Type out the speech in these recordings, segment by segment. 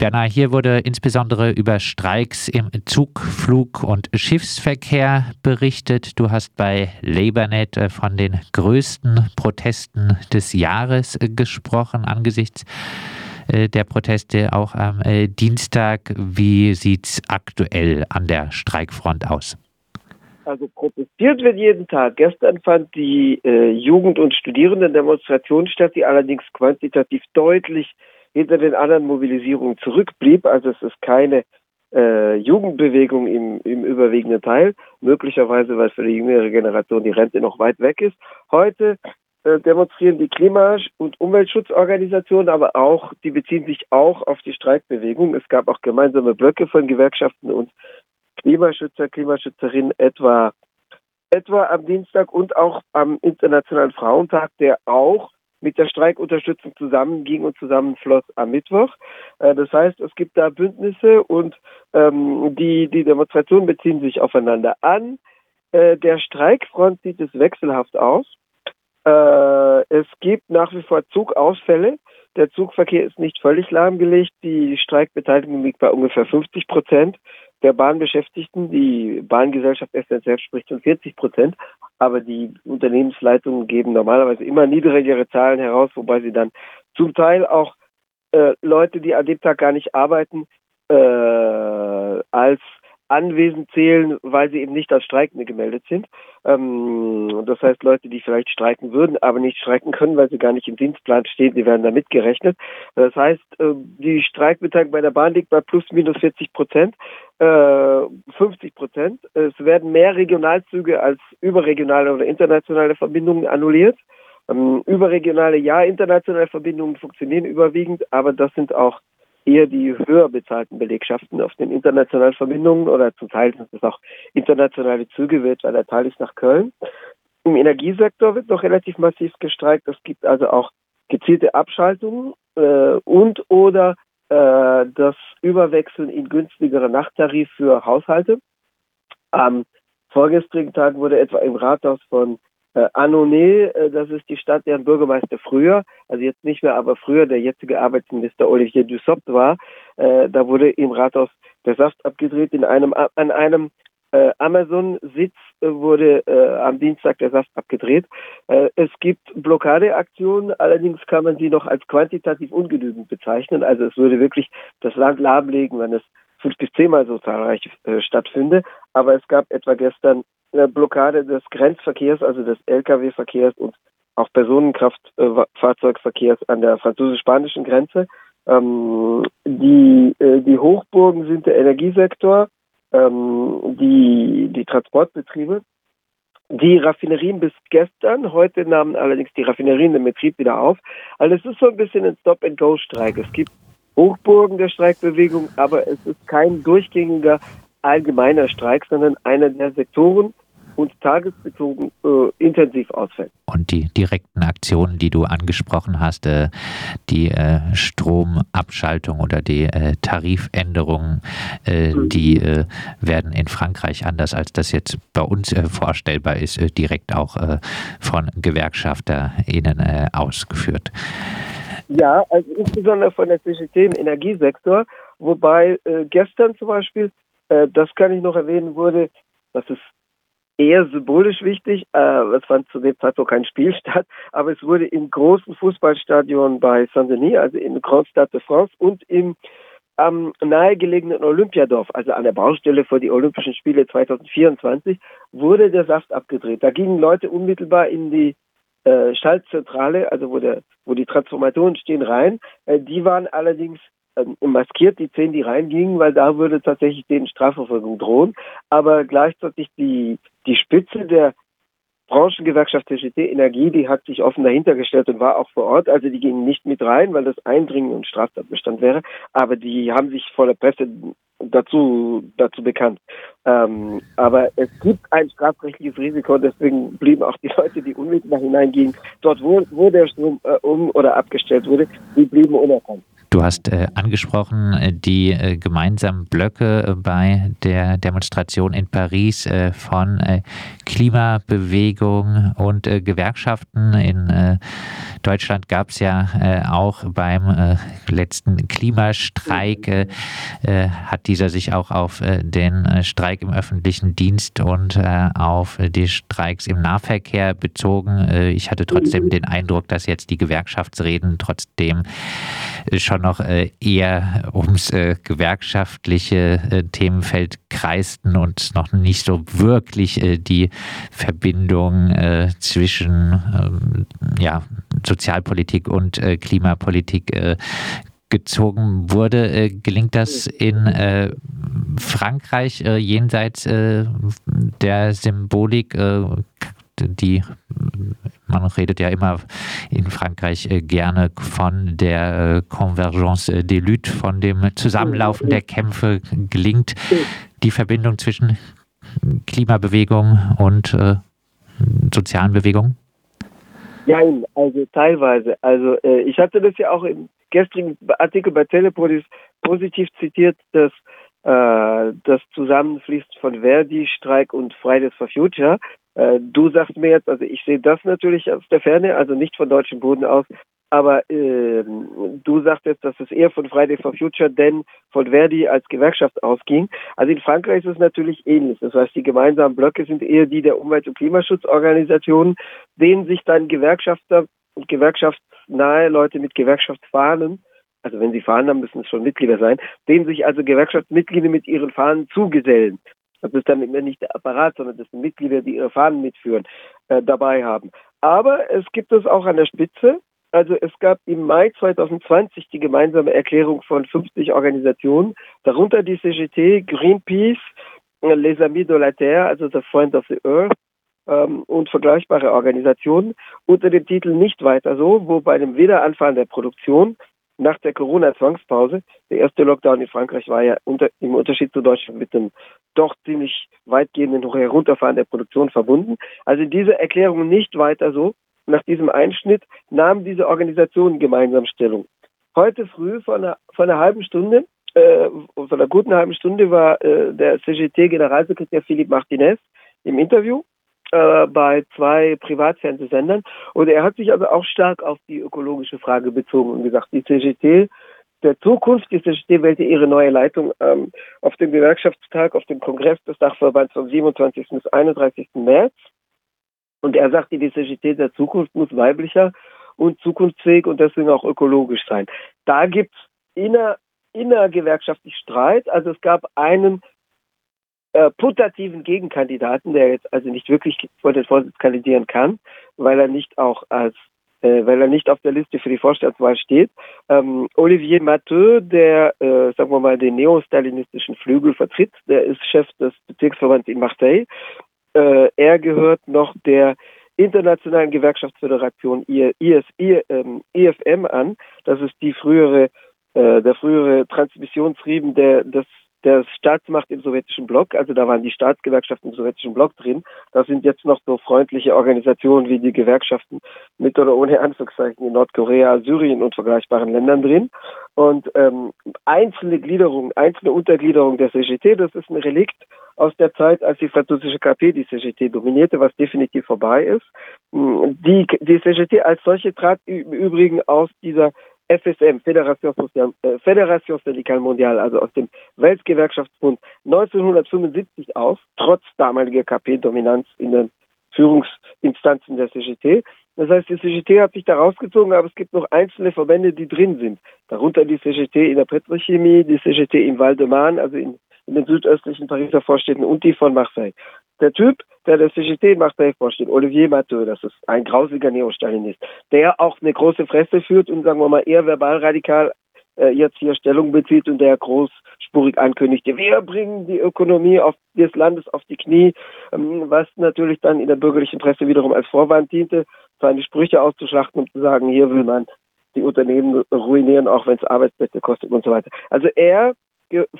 Bernhard, hier wurde insbesondere über Streiks im Zug, Flug und Schiffsverkehr berichtet. Du hast bei LabourNet äh, von den größten Protesten des Jahres äh, gesprochen angesichts äh, der Proteste auch am Dienstag. Wie sieht es aktuell an der Streikfront aus? Also protestiert wird jeden Tag. Gestern fand die äh, Jugend- und Studierendendemonstration statt, die allerdings quantitativ deutlich hinter den anderen Mobilisierungen zurückblieb. Also es ist keine äh, Jugendbewegung im, im überwiegenden Teil, möglicherweise, weil für die jüngere Generation die Rente noch weit weg ist. Heute äh, demonstrieren die Klima- und Umweltschutzorganisationen, aber auch, die beziehen sich auch auf die Streikbewegung. Es gab auch gemeinsame Blöcke von Gewerkschaften und Klimaschützer, Klimaschützerinnen etwa etwa am Dienstag und auch am Internationalen Frauentag, der auch mit der Streikunterstützung zusammenging und zusammenfloss am Mittwoch. Äh, das heißt, es gibt da Bündnisse und ähm, die, die Demonstrationen beziehen sich aufeinander an. Äh, der Streikfront sieht es wechselhaft aus. Äh, es gibt nach wie vor Zugausfälle. Der Zugverkehr ist nicht völlig lahmgelegt. Die Streikbeteiligung liegt bei ungefähr 50 Prozent der Bahnbeschäftigten. Die Bahngesellschaft SNCF spricht von 40 Prozent, aber die Unternehmensleitungen geben normalerweise immer niedrigere Zahlen heraus, wobei sie dann zum Teil auch äh, Leute, die an dem Tag gar nicht arbeiten, äh, als anwesend zählen, weil sie eben nicht als Streikende gemeldet sind. Ähm, das heißt, Leute, die vielleicht streiken würden, aber nicht streiken können, weil sie gar nicht im Dienstplan stehen, die werden da mitgerechnet. Das heißt, äh, die Streikbeteiligung bei der Bahn liegt bei plus minus 40 Prozent, äh, 50 Prozent. Es werden mehr Regionalzüge als überregionale oder internationale Verbindungen annulliert. Ähm, überregionale, ja, internationale Verbindungen funktionieren überwiegend, aber das sind auch eher die höher bezahlten Belegschaften auf den internationalen Verbindungen oder zum Teil sind es auch internationale Züge, wird, weil der Teil ist nach Köln. Im Energiesektor wird noch relativ massiv gestreikt. Es gibt also auch gezielte Abschaltungen äh, und oder äh, das Überwechseln in günstigere Nachttarif für Haushalte. Am vorgestrigen Tag wurde etwa im Rathaus von äh, Annonay, äh, das ist die Stadt, deren Bürgermeister früher, also jetzt nicht mehr, aber früher der jetzige Arbeitsminister Olivier Dussopt war. Äh, da wurde im Rathaus der Saft abgedreht. In einem, an einem äh, Amazon-Sitz äh, wurde äh, am Dienstag der Saft abgedreht. Äh, es gibt Blockadeaktionen, allerdings kann man sie noch als quantitativ ungenügend bezeichnen. Also es würde wirklich das Land lahmlegen, wenn es fünf bis zehnmal so zahlreich äh, stattfinde. Aber es gab etwa gestern Blockade des Grenzverkehrs, also des Lkw-Verkehrs und auch Personenkraftfahrzeugverkehrs an der französisch-spanischen Grenze. Ähm, die, äh, die Hochburgen sind der Energiesektor, ähm, die, die Transportbetriebe, die Raffinerien bis gestern, heute nahmen allerdings die Raffinerien den Betrieb wieder auf. Also es ist so ein bisschen ein Stop-and-Go-Streik. Es gibt Hochburgen der Streikbewegung, aber es ist kein durchgängiger allgemeiner Streik, sondern einer der Sektoren und tagesbezogen äh, intensiv ausfällt. Und die direkten Aktionen, die du angesprochen hast, äh, die äh, Stromabschaltung oder die äh, Tarifänderungen, äh, mhm. die äh, werden in Frankreich anders als das jetzt bei uns vorstellbar ist, direkt auch von GewerkschafterInnen ausgeführt. Ja, also insbesondere von der CGT im Energiesektor, wobei gestern zum Beispiel äh, das kann ich noch erwähnen, wurde, das ist eher symbolisch wichtig. Äh, es fand zu dem Zeitpunkt kein Spiel statt, aber es wurde im großen Fußballstadion bei Saint-Denis, also in Grand Stade de France und im am nahegelegenen Olympiadorf, also an der Baustelle für die Olympischen Spiele 2024, wurde der Saft abgedreht. Da gingen Leute unmittelbar in die äh, Schaltzentrale, also wo, der, wo die Transformatoren stehen, rein. Äh, die waren allerdings maskiert, die zehn, die reingingen, weil da würde tatsächlich denen Strafverfolgung drohen. Aber gleichzeitig die, die Spitze der Branchengewerkschaft TGT Energie, die hat sich offen dahinter gestellt und war auch vor Ort. Also die gingen nicht mit rein, weil das Eindringen und Straftatbestand wäre. Aber die haben sich vor der Presse dazu, dazu bekannt. Ähm, aber es gibt ein strafrechtliches Risiko, deswegen blieben auch die Leute, die unmittelbar hineingingen, dort wo, wo der Strom äh, um oder abgestellt wurde, die blieben unerkannt. Du hast äh, angesprochen äh, die äh, gemeinsamen Blöcke äh, bei der Demonstration in Paris äh, von Klimabewegung und Gewerkschaften. In Deutschland gab es ja auch beim letzten Klimastreik, hat dieser sich auch auf den Streik im öffentlichen Dienst und auf die Streiks im Nahverkehr bezogen. ich hatte trotzdem den Eindruck, dass jetzt die Gewerkschaftsreden trotzdem schon noch äh, eher ums äh, gewerkschaftliche äh, Themenfeld kreisten und noch nicht so wirklich die Verbindung zwischen ähm, ja, Sozialpolitik und Klimapolitik gezogen wurde. gelingt das in Frankreich jenseits der Symbolik? die man redet ja immer in Frankreich äh, gerne von der äh, Convergence des Luttes, von dem Zusammenlaufen der Kämpfe. Gelingt die Verbindung zwischen Klimabewegung und äh, sozialen Bewegungen? Nein, also teilweise. Also äh, ich hatte das ja auch im gestrigen Artikel bei Telepolis positiv zitiert, dass äh, das Zusammenfließt von Verdi-Streik und Fridays for Future. Äh, du sagst mir jetzt, also ich sehe das natürlich aus der Ferne, also nicht von deutschem Boden aus, aber äh, du sagst jetzt, dass es eher von Friday for Future denn von Verdi als Gewerkschaft ausging. Also in Frankreich ist es natürlich ähnlich. Das heißt, die gemeinsamen Blöcke sind eher die der Umwelt- und Klimaschutzorganisationen, denen sich dann Gewerkschafter und gewerkschaftsnahe Leute mit Gewerkschaftsfahnen, also wenn sie fahren, dann müssen es schon Mitglieder sein, denen sich also Gewerkschaftsmitglieder mit ihren Fahnen zugesellen. Das ist dann nicht der Apparat, sondern das sind Mitglieder, die ihre Fahnen mitführen, äh, dabei haben. Aber es gibt es auch an der Spitze. Also es gab im Mai 2020 die gemeinsame Erklärung von 50 Organisationen, darunter die CGT, Greenpeace, Les Amis de la Terre, also The Friend of the Earth ähm, und vergleichbare Organisationen unter dem Titel Nicht weiter so, wo bei einem Wiederanfahren der Produktion nach der Corona-Zwangspause, der erste Lockdown in Frankreich war ja unter, im Unterschied zu Deutschland mit einem doch ziemlich weitgehenden Herunterfahren der Produktion verbunden. Also diese Erklärung nicht weiter so. Nach diesem Einschnitt nahmen diese Organisationen gemeinsam Stellung. Heute früh vor einer, vor einer halben Stunde, äh, vor einer guten halben Stunde war äh, der CGT-Generalsekretär Philippe Martinez im Interview äh, bei zwei Privatfernsehsendern. Und er hat sich aber auch stark auf die ökologische Frage bezogen und gesagt, die CGT der Zukunft, die CGT wählte ihre neue Leitung ähm, auf dem Gewerkschaftstag, auf dem Kongress des Dachverbands vom 27. bis 31. März. Und er sagte, die CGT der Zukunft muss weiblicher und zukunftsfähig und deswegen auch ökologisch sein. Da gibt es inner, innergewerkschaftlich Streit. Also es gab einen äh, putativen Gegenkandidaten, der jetzt also nicht wirklich vor den Vorsitz kandidieren kann, weil er nicht auch als äh, weil er nicht auf der Liste für die Vorstandswahl steht. Ähm, Olivier Matteux, der, äh, sagen wir mal, den neostalinistischen Flügel vertritt, der ist Chef des Bezirksverbands in Marseille. Äh, er gehört noch der Internationalen Gewerkschaftsföderation IS, ähm, IFM an. Das ist die frühere, äh, der frühere Transmissionsriemen der, des der Staatsmacht im sowjetischen Block, also da waren die Staatsgewerkschaften im sowjetischen Block drin. Da sind jetzt noch so freundliche Organisationen wie die Gewerkschaften mit oder ohne Anführungszeichen in Nordkorea, Syrien und vergleichbaren Ländern drin. Und ähm, einzelne Gliederungen, einzelne Untergliederungen der CGT, das ist ein Relikt aus der Zeit, als die französische KP die CGT dominierte, was definitiv vorbei ist. Die, die CGT als solche trat im Übrigen aus dieser FSM, Fédération, Social, äh, Fédération Syndicale Mondiale, also aus dem Weltgewerkschaftsbund 1975 aus, trotz damaliger KP-Dominanz in den Führungsinstanzen der CGT. Das heißt, die CGT hat sich da rausgezogen, aber es gibt noch einzelne Verbände, die drin sind. Darunter die CGT in der Petrochemie, die CGT in Val-de-Marne, also in, in den südöstlichen Pariser Vorstädten und die von Marseille. Der Typ, der der CGT in Marseille vorsteht, Olivier Matteux, das ist ein grausiger Neostalinist, der auch eine große Fresse führt und sagen wir mal eher verbal radikal äh, jetzt hier Stellung bezieht und der großspurig ankündigte, wir bringen die Ökonomie auf, des Landes auf die Knie, ähm, was natürlich dann in der bürgerlichen Presse wiederum als Vorwand diente, seine Sprüche auszuschlachten und zu sagen, hier will man die Unternehmen ruinieren, auch wenn es Arbeitsplätze kostet und so weiter. Also er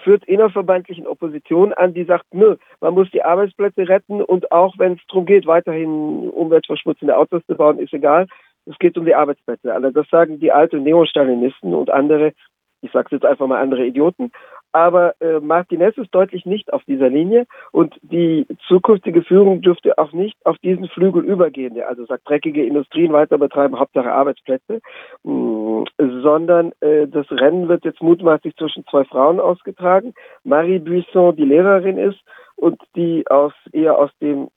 führt innerverbandlichen Opposition an, die sagt, nö, man muss die Arbeitsplätze retten und auch wenn es darum geht, weiterhin umweltverschmutzende Autos zu bauen, ist egal. Es geht um die Arbeitsplätze. Also das sagen die alten Neostalinisten und andere, Ich sage jetzt einfach mal andere Idioten. Aber äh, Martinez ist deutlich nicht auf dieser Linie und die zukünftige Führung dürfte auch nicht auf diesen Flügel übergehen, der also sagt, dreckige Industrien weiter betreiben, Hauptsache Arbeitsplätze, mh, mm, sondern äh, das Rennen wird jetzt mutmaßlich zwischen zwei Frauen ausgetragen. Marie Buisson, die Lehrerin ist und die aus eher aus dem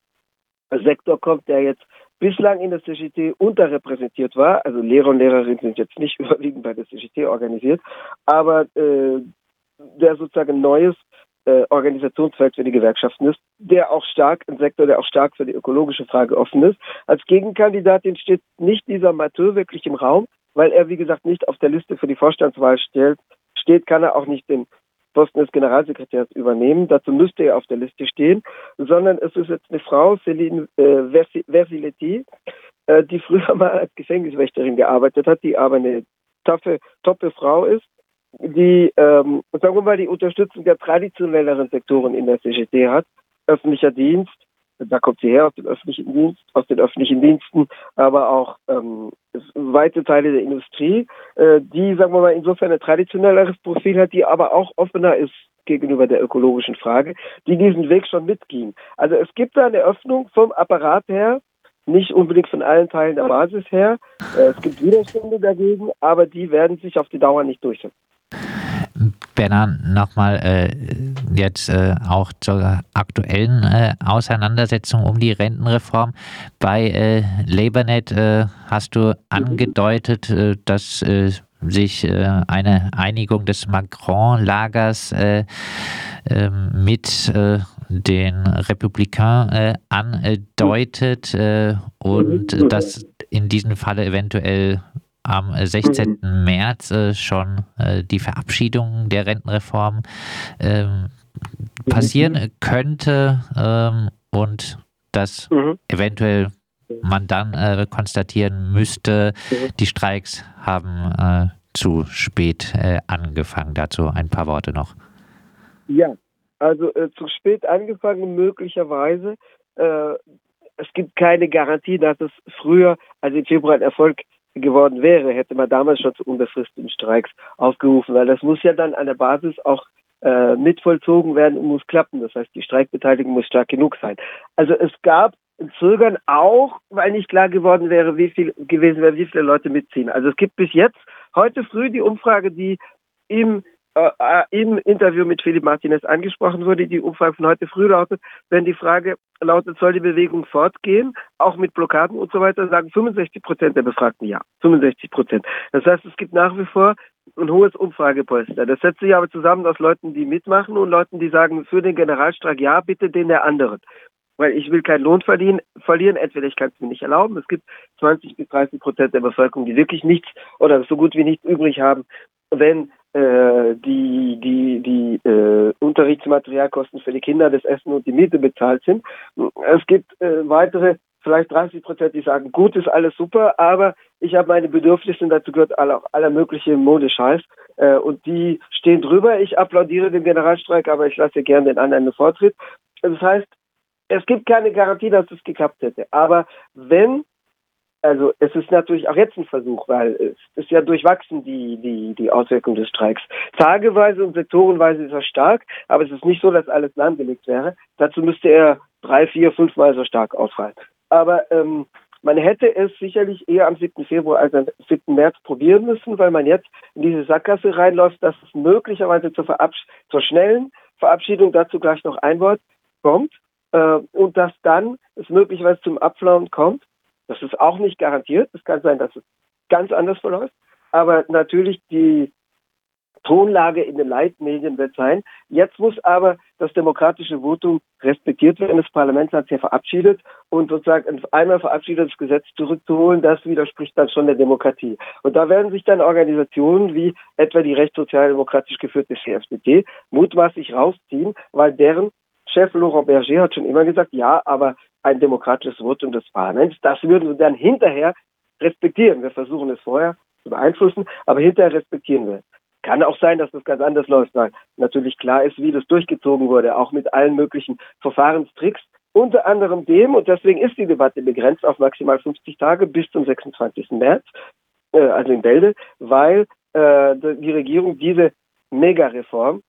Sektor kommt, der jetzt bislang in der CGT unterrepräsentiert war. Also Lehrer und Lehrerinnen sind jetzt nicht überwiegend bei der CGT organisiert, aber äh, der sozusagen neues äh, Organisationsfeld für die Gewerkschaften ist, der auch stark, ein Sektor, der auch stark für die ökologische Frage offen ist. Als Gegenkandidatin steht nicht dieser Mathieu wirklich im Raum, weil er, wie gesagt, nicht auf der Liste für die Vorstandswahl stellt, steht, kann er auch nicht den Posten des Generalsekretärs übernehmen. Dazu müsste er auf der Liste stehen, sondern es ist jetzt eine Frau, Céline äh, Versiletti, äh, die früher mal als Gefängniswächterin gearbeitet hat, die aber eine taffe, toppe Frau ist die, ähm, sagen wir mal, die Unterstützung der traditionelleren Sektoren in der CGT hat. Öffentlicher Dienst, da kommt sie her aus dem öffentlichen Dienst, aus den öffentlichen Diensten, aber auch ähm, weite Teile der Industrie, äh, die, sagen wir mal, insofern ein traditionelleres Profil hat, die aber auch offener ist gegenüber der ökologischen Frage, die diesen Weg schon mitging. Also es gibt da eine Öffnung vom Apparat her, nicht unbedingt von allen Teilen der Basis her. Äh, es gibt Widerstände dagegen, aber die werden sich auf die Dauer nicht durchsetzen. Bernhard, nochmal äh, jetzt äh, auch zur aktuellen äh, Auseinandersetzung um die Rentenreform. Bei äh, LabourNet äh, hast du angedeutet, äh, dass sich eine Einigung des Macron-Lagers ähm, mit den Republikanern andeutet und dass in diesem Falle eventuell am 16. Mhm. März äh, schon äh, die Verabschiedung der Rentenreform ähm, passieren mhm. könnte ähm, und dass mhm. eventuell man dann äh, konstatieren müsste, mhm. die Streiks haben zu spät angefangen. Dazu ein paar Worte noch. Ja, also zu spät angefangen möglicherweise. es gibt keine Garantie, dass es früher, also im Februar ein Erfolg geworden wäre, hätte man damals schon zu unbefristeten Streiks aufgerufen, weil das muss ja dann an der Basis auch äh, mitvollzogen werden und muss klappen. Das heißt, die Streikbeteiligung muss stark genug sein. Also es gab ein Zögern auch, weil nicht klar geworden wäre, wie viel gewesen wäre, wie viele Leute mitziehen. Also es gibt bis jetzt heute früh die Umfrage, die im äh, äh, im Interview mit Philipp Martinez angesprochen wurde. Die Umfrage von heute früh lautet, wenn die Frage lautet, soll die Bewegung fortgehen, auch mit Blockaden und so weiter, sagen 65 Prozent der Befragten ja. 65 Prozent. Das heißt, es gibt nach wie vor ein hohes Umfragepolster. Das setzt sich aber zusammen aus Leuten, die mitmachen und Leuten, die sagen, für den Generalstreik ja, bitte den der anderen weil ich will keinen Lohn verlieren, verlieren. Entweder ich kann es mir nicht erlauben. Es gibt 20 bis 30 Prozent der Bevölkerung, die wirklich nichts oder so gut wie nichts übrig haben, wenn äh, die, die, die äh, Unterrichtsmaterialkosten für die Kinder, das Essen und die Miete bezahlt sind. Es gibt äh, weitere, vielleicht 30 Prozent, die sagen, gut, ist alles super, aber ich habe meine Bedürfnisse und dazu gehört aller, aller mögliche Modescheiß äh, und die stehen drüber. Ich applaudiere dem Generalstreik, aber ich lasse gerne den anderen den Vortritt. Das heißt, es gibt keine Garantie, dass es geklappt hätte. Aber wenn also es ist natürlich auch jetzt ein Versuch, weil es ist ja durchwachsen, die, die, die Auswirkung des Streiks. Tageweise und sektorenweise ist er stark, aber es ist nicht so, dass alles lahmgelegt wäre. Dazu müsste er drei, vier, fünfmal so stark ausfallen. Aber ähm, man hätte es sicherlich eher am 7. Februar als am 7. März probieren müssen, weil man jetzt in diese Sackgasse reinläuft, dass es möglicherweise zur, Verabsch zur schnellen Verabschiedung, dazu gleich noch ein Wort, kommt äh, und dass dann es möglicherweise zum Abflauen kommt das ist auch nicht garantiert. Es kann sein, dass es ganz anders verläuft. Aber natürlich die Tonlage in den Leitmedien wird sein. Jetzt muss aber das demokratische Votum respektiert werden. Das Parlament hat es ja verabschiedet und sozusagen ein einmal verabschiedetes Gesetz zurückzuholen, das widerspricht dann schon der Demokratie. Und da werden sich dann Organisationen wie etwa die rechtssozialdemokratisch geführte CFDT mutmaßlich rausziehen, weil deren Chef Laurent Berger hat schon immer gesagt, ja, aber ein demokratisches Votum des Parlaments. Das würden wir dann hinterher respektieren. Wir versuchen es vorher zu beeinflussen, aber hinterher respektieren wir. Kann auch sein, dass das ganz anders läuft, weil natürlich klar ist, wie das durchgezogen wurde, auch mit allen möglichen Verfahrenstricks. Unter anderem dem, und deswegen ist die Debatte begrenzt auf maximal 50 Tage bis zum 26. März, äh, also in Bälde, weil äh, die Regierung diese Megareform,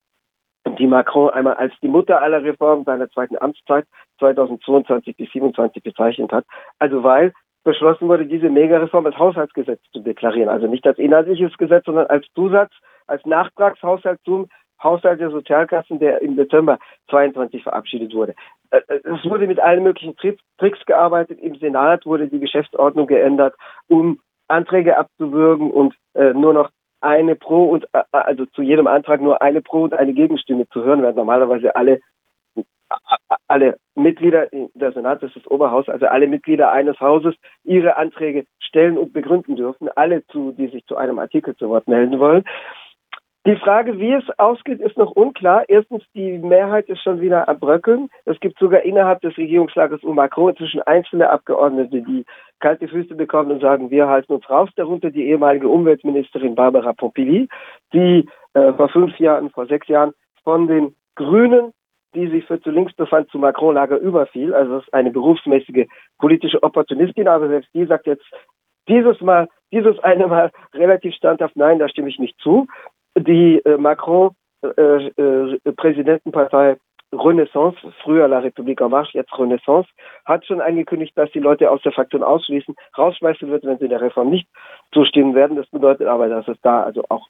die Macron einmal als die Mutter aller Reformen seiner zweiten Amtszeit 2022 bis 2027 bezeichnet hat. Also weil beschlossen wurde, diese Megareform als Haushaltsgesetz zu deklarieren. Also nicht als inhaltliches Gesetz, sondern als Zusatz, als Nachtragshaushalt zum Haushalt der Sozialkassen, der im Dezember 22 verabschiedet wurde. Äh, äh, es wurde mit allen möglichen Tricks gearbeitet. Im Senat wurde die Geschäftsordnung geändert, um Anträge abzuwürgen und äh, nur noch eine Pro und also zu jedem Antrag nur eine Pro und eine Gegenstimme zu hören, während normalerweise alle alle Mitglieder der Senat, das ist das Oberhaus, also alle Mitglieder eines Hauses ihre Anträge stellen und begründen dürfen, alle zu, die sich zu einem Artikel zu Wort melden wollen. Die Frage, wie es ausgeht, ist noch unklar. Erstens, die Mehrheit ist schon wieder am Bröckeln. Es gibt sogar innerhalb des Regierungslagers um Macron inzwischen einzelne Abgeordnete, die kalte Füße bekommen und sagen, wir halten uns raus. Darunter die ehemalige Umweltministerin Barbara Pompili, die äh, vor fünf Jahren, vor sechs Jahren von den Grünen, die sich für zu links befand, zu Macron-Lager überfiel. Also das ist eine berufsmäßige politische Opportunistin, aber selbst die sagt jetzt dieses Mal, dieses eine Mal relativ standhaft, nein, da stimme ich nicht zu die äh, Macron äh, äh, Renaissance, früher La République en Marche, jetzt Renaissance, hat schon angekündigt, dass die Leute aus der Fraktion ausschließen, rausschmeißen wird, wenn sie der Reform nicht zustimmen werden. Das bedeutet aber, dass es da also auch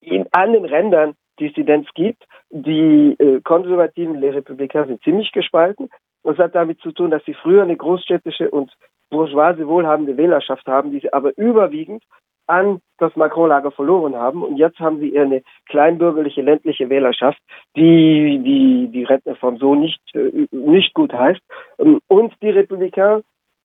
in, an den Rändern Dissidenz gibt. Die äh, konservativen Les Républicains sind ziemlich gespalten. Es hat damit zu tun, dass sie früher eine großstädtische und bourgeoise wohlhabende Wählerschaft haben, die sie aber überwiegend an das Macron-Lager verloren haben. Und jetzt haben sie eine kleinbürgerliche, ländliche Wählerschaft, die die, die Rentenreform so nicht, äh, nicht gut heißt. Ähm, und die Republikaner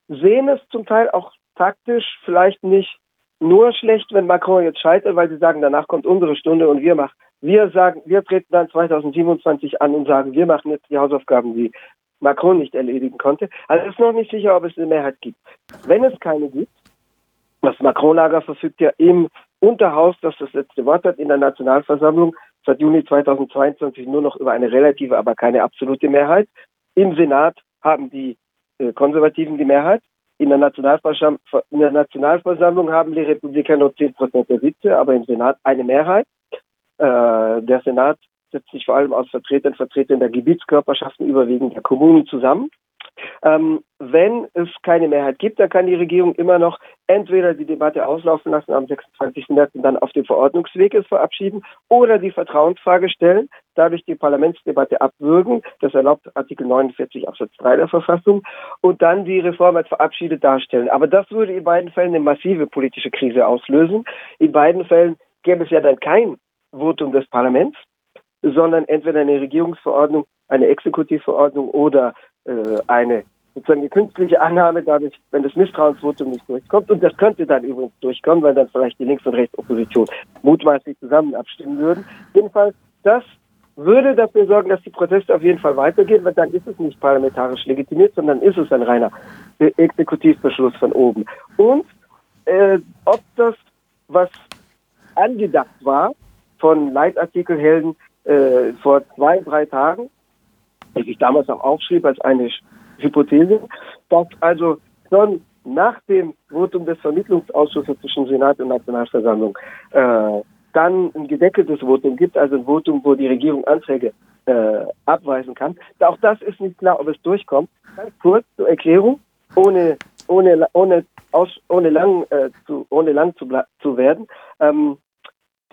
sehen es zum Teil auch taktisch vielleicht nicht nur schlecht, wenn Macron jetzt scheitert, weil sie sagen, danach kommt unsere Stunde und wir machen, wir sagen, wir treten dann 2027 an und sagen, wir machen jetzt die Hausaufgaben, die Macron nicht erledigen konnte. Also es ist noch nicht sicher, ob es eine Mehrheit gibt. Wenn es keine gibt, das Macron-Lager verfügt ja im Unterhaus, das das letzte Wort hat in der Nationalversammlung, seit Juni 2022 nur noch über eine relative, aber keine absolute Mehrheit. Im Senat haben die äh, Konservativen die Mehrheit. In der, Nationalversammlung, in der Nationalversammlung haben die Republikaner nur 10 Prozent der Sitze, aber im Senat eine Mehrheit. Äh, der Senat setzt sich vor allem aus Vertretern, Vertretern der Gebietskörperschaften überwiegend der Kommunen zusammen. Ähm, wenn es keine Mehrheit gibt, dann kann die Regierung immer noch entweder die Debatte auslaufen lassen am 26. März und dann auf dem Verordnungsweg es verabschieden oder die Vertrauensfrage stellen, dadurch die Parlamentsdebatte abwürgen. Das erlaubt Artikel 49 Absatz 3 der Verfassung und dann die Reform als verabschiedet darstellen. Aber das würde in beiden Fällen eine massive politische Krise auslösen. In beiden Fällen gäbe es ja dann kein Votum des Parlaments, sondern entweder eine Regierungsverordnung, eine Exekutivverordnung oder äh, eine sozusagen eine künstliche Annahme dadurch, wenn das Misstrauensvotum nicht durchkommt. Und das könnte dann übrigens durchkommen, weil dann vielleicht die Links- und Rechtsopposition mutmaßlich zusammen abstimmen würden. Jedenfalls, das würde dafür sorgen, dass die Proteste auf jeden Fall weitergehen, weil dann ist es nicht parlamentarisch legitimiert, sondern ist es ein reiner Exekutivbeschluss von oben. Und äh, ob das, was angedacht war von Leitartikelhelden äh, vor zwei, drei Tagen, die ich damals auch aufschrieb als eine Hypothese, dass also schon nach dem Votum des Vermittlungsausschusses zwischen Senat und Nationalversammlung äh, dann ein gedeckeltes Votum gibt, also ein Votum, wo die Regierung Anträge äh, abweisen kann. Auch das ist nicht klar, ob es durchkommt. Ganz kurz zur Erklärung, ohne ohne ohne aus, ohne lang äh, zu ohne lang zu, zu werden. Ähm,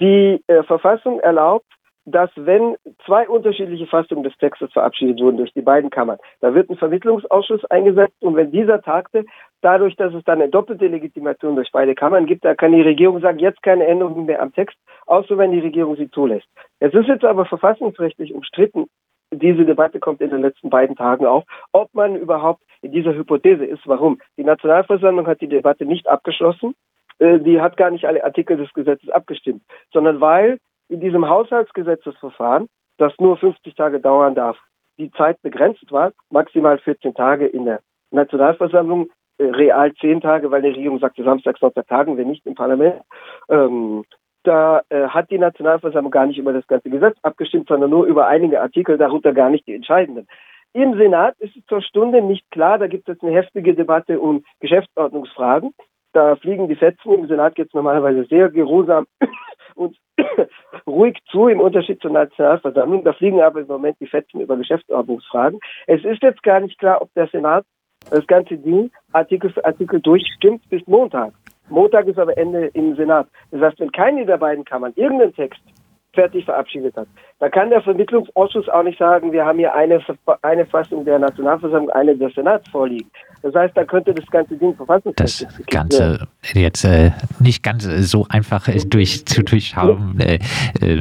die äh, Verfassung erlaubt dass wenn zwei unterschiedliche Fassungen des Textes verabschiedet wurden durch die beiden Kammern, da wird ein Vermittlungsausschuss eingesetzt und wenn dieser tagte, dadurch, dass es dann eine doppelte Legitimation durch beide Kammern gibt, da kann die Regierung sagen, jetzt keine Änderungen mehr am Text, außer wenn die Regierung sie zulässt. Es ist jetzt aber verfassungsrechtlich umstritten, diese Debatte kommt in den letzten beiden Tagen auf, ob man überhaupt in dieser Hypothese ist. Warum? Die Nationalversammlung hat die Debatte nicht abgeschlossen. Äh, die hat gar nicht alle Artikel des Gesetzes abgestimmt, sondern weil in diesem Haushaltsgesetzesverfahren, das nur 50 Tage dauern darf, die Zeit begrenzt war, maximal 14 Tage in der Nationalversammlung, äh, real 10 Tage, weil die Regierung sagte, Samstag, Sonntag tagen wir nicht im Parlament. Ähm, da äh, hat die Nationalversammlung gar nicht über das ganze Gesetz abgestimmt, sondern nur über einige Artikel, darunter gar nicht die entscheidenden. Im Senat ist es zur Stunde nicht klar, da gibt es eine heftige Debatte um Geschäftsordnungsfragen. Da fliegen die Fetzen im Senat jetzt normalerweise sehr geruhsam und ruhig zu, im Unterschied zur Nationalversammlung. Da fliegen aber im Moment die Fetzen über Geschäftsordnungsfragen. Es ist jetzt gar nicht klar, ob der Senat das ganze Ding Artikel für Artikel durchstimmt bis Montag. Montag ist aber Ende im Senat. Das heißt, wenn keine der beiden Kammern irgendeinen Text fertig verabschiedet hat. Da kann der Vermittlungsausschuss auch nicht sagen, wir haben hier eine, eine Fassung der Nationalversammlung, eine des Senats vorliegen. Das heißt, da könnte das ganze Ding verfassungsrechtlich Das Ganze jetzt äh, nicht ganz so einfach ist durch, zu durchschauen. Äh, äh,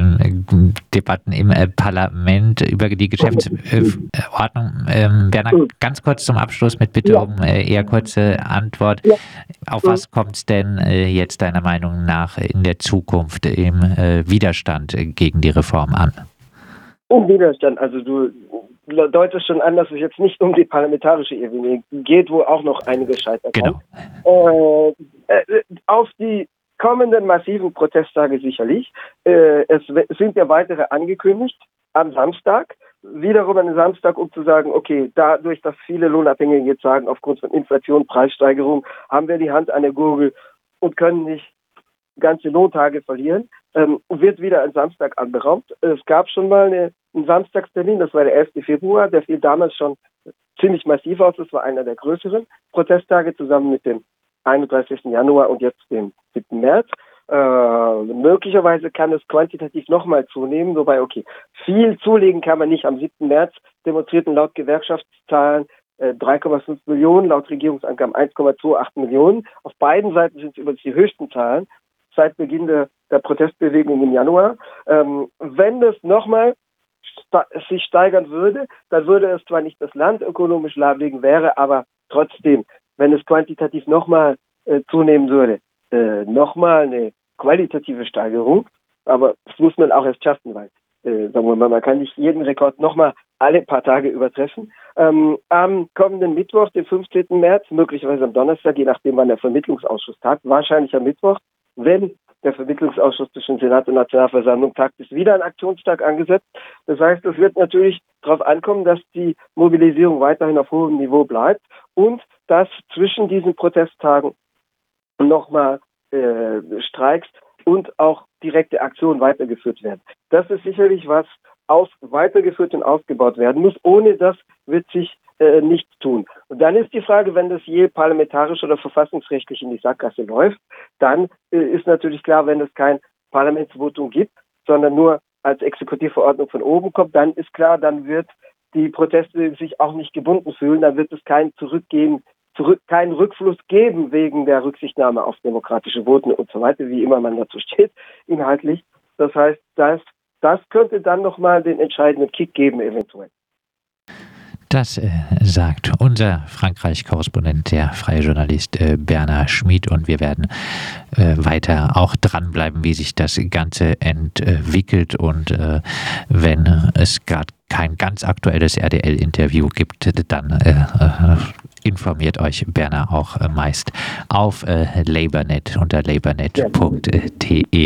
Debatten im äh, Parlament über die Geschäftsordnung. Ähm, Werner, ganz kurz zum Abschluss mit Bitte um äh, eher kurze Antwort. Auf was kommt es denn äh, jetzt deiner Meinung nach in der Zukunft im Widerstand gegen die Reform an? Um Widerstand, also du deutest schon an, dass es jetzt nicht um die parlamentarische Ebene geht, wo auch noch einige scheitern. Genau. Äh, äh, auf die kommenden massiven Protesttage sicherlich. Äh, es sind ja weitere angekündigt am Samstag. Wiederum an Samstag, um zu sagen, okay, dadurch, dass viele Lohnabhängige jetzt sagen, aufgrund von Inflation, Preissteigerung, haben wir die Hand an der Gurgel und können nicht ganze Lohntage verlieren, ähm, wird wieder ein Samstag anberaumt. Es gab schon mal eine, einen Samstagstermin, das war der 11. Februar, der fiel damals schon ziemlich massiv aus. Das war einer der größeren Protesttage zusammen mit dem 31. Januar und jetzt dem 7. März. Äh, möglicherweise kann es quantitativ nochmal zunehmen, wobei, okay, viel zulegen kann man nicht. Am 7. März demonstrierten laut Gewerkschaftszahlen 3,5 äh, Millionen, laut Regierungsangaben 1,28 Millionen. Auf beiden Seiten sind es übrigens die höchsten Zahlen seit Beginn der, der Protestbewegung im Januar. Ähm, wenn das nochmal sich steigern würde, dann würde es zwar nicht das Land ökonomisch lahmlegen, wäre aber trotzdem, wenn es quantitativ nochmal äh, zunehmen würde, äh, nochmal eine qualitative Steigerung. Aber das muss man auch erst schaffen, weil, äh, sagen wir mal, man kann nicht jeden Rekord nochmal alle paar Tage übertreffen. Ähm, am kommenden Mittwoch, den 15. März, möglicherweise am Donnerstag, je nachdem wann der Vermittlungsausschuss tagt, wahrscheinlich am Mittwoch, wenn der Vermittlungsausschuss zwischen Senat und Nationalversammlung tagt, ist wieder ein Aktionstag angesetzt. Das heißt, es wird natürlich darauf ankommen, dass die Mobilisierung weiterhin auf hohem Niveau bleibt und dass zwischen diesen Protesttagen nochmal äh, Streiks und auch direkte Aktionen weitergeführt werden. Das ist sicherlich was aus, weitergeführt und ausgebaut werden muss. Ohne das wird sich äh, nichts tun. Und dann ist die Frage, wenn das je parlamentarisch oder verfassungsrechtlich in die Sackgasse läuft, dann äh, ist natürlich klar, wenn es kein Parlamentsvotum gibt, sondern nur als Exekutivverordnung von oben kommt, dann ist klar, dann wird die Proteste sich auch nicht gebunden fühlen, dann wird es kein Zurückgehen, zurück, keinen Rückfluss geben wegen der Rücksichtnahme auf demokratische Voten und so weiter, wie immer man dazu steht, inhaltlich. Das heißt, das, das könnte dann nochmal den entscheidenden Kick geben, eventuell. Das äh, sagt unser Frankreich-Korrespondent, der freie Journalist äh, Bernhard Schmid. Und wir werden äh, weiter auch dranbleiben, wie sich das Ganze entwickelt. Und äh, wenn es gerade kein ganz aktuelles RDL-Interview gibt, dann äh, äh, informiert euch Berner auch meist auf LabourNet unter labournet.de.